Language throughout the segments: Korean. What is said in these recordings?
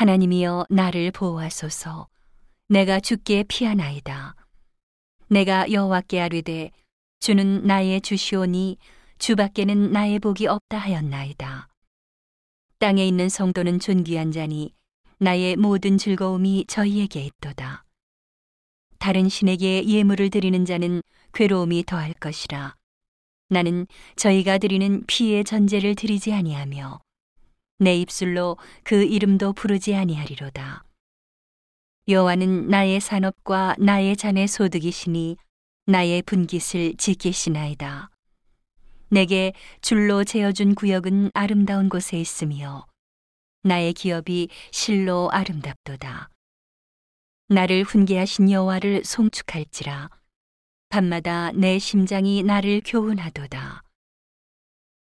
하나님이여 나를 보호하소서. 내가 주께 피하나이다. 내가 여호와께 아뢰되 주는 나의 주시오니 주밖에는 나의 복이 없다 하였나이다. 땅에 있는 성도는 존귀한 자니 나의 모든 즐거움이 저희에게 있도다. 다른 신에게 예물을 드리는 자는 괴로움이 더할 것이라. 나는 저희가 드리는 피의 전제를 드리지 아니하며 내 입술로 그 이름도 부르지 아니하리로다. 여호와는 나의 산업과 나의 잔의 소득이시니 나의 분깃을 지키시나이다. 내게 줄로 재어준 구역은 아름다운 곳에 있으며 나의 기업이 실로 아름답도다. 나를 훈계하신 여호와를 송축할지라 밤마다 내 심장이 나를 교훈하도다.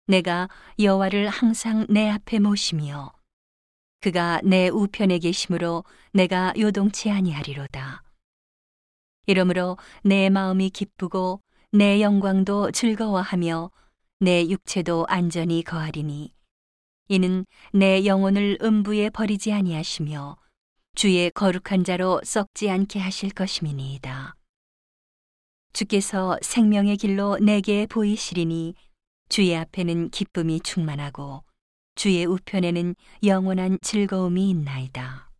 내가 여호와를 항상 내 앞에 모시며 그가 내 우편에 계심으로 내가 요동치 아니하리로다. 이러므로 내 마음이 기쁘고 내 영광도 즐거워하며 내 육체도 안전히 거하리니 이는 내 영혼을 음부에 버리지 아니하시며 주의 거룩한 자로 썩지 않게 하실 것임이니이다. 주께서 생명의 길로 내게 보이시리니 주의 앞에는 기쁨이 충만하고 주의 우편에는 영원한 즐거움이 있나이다.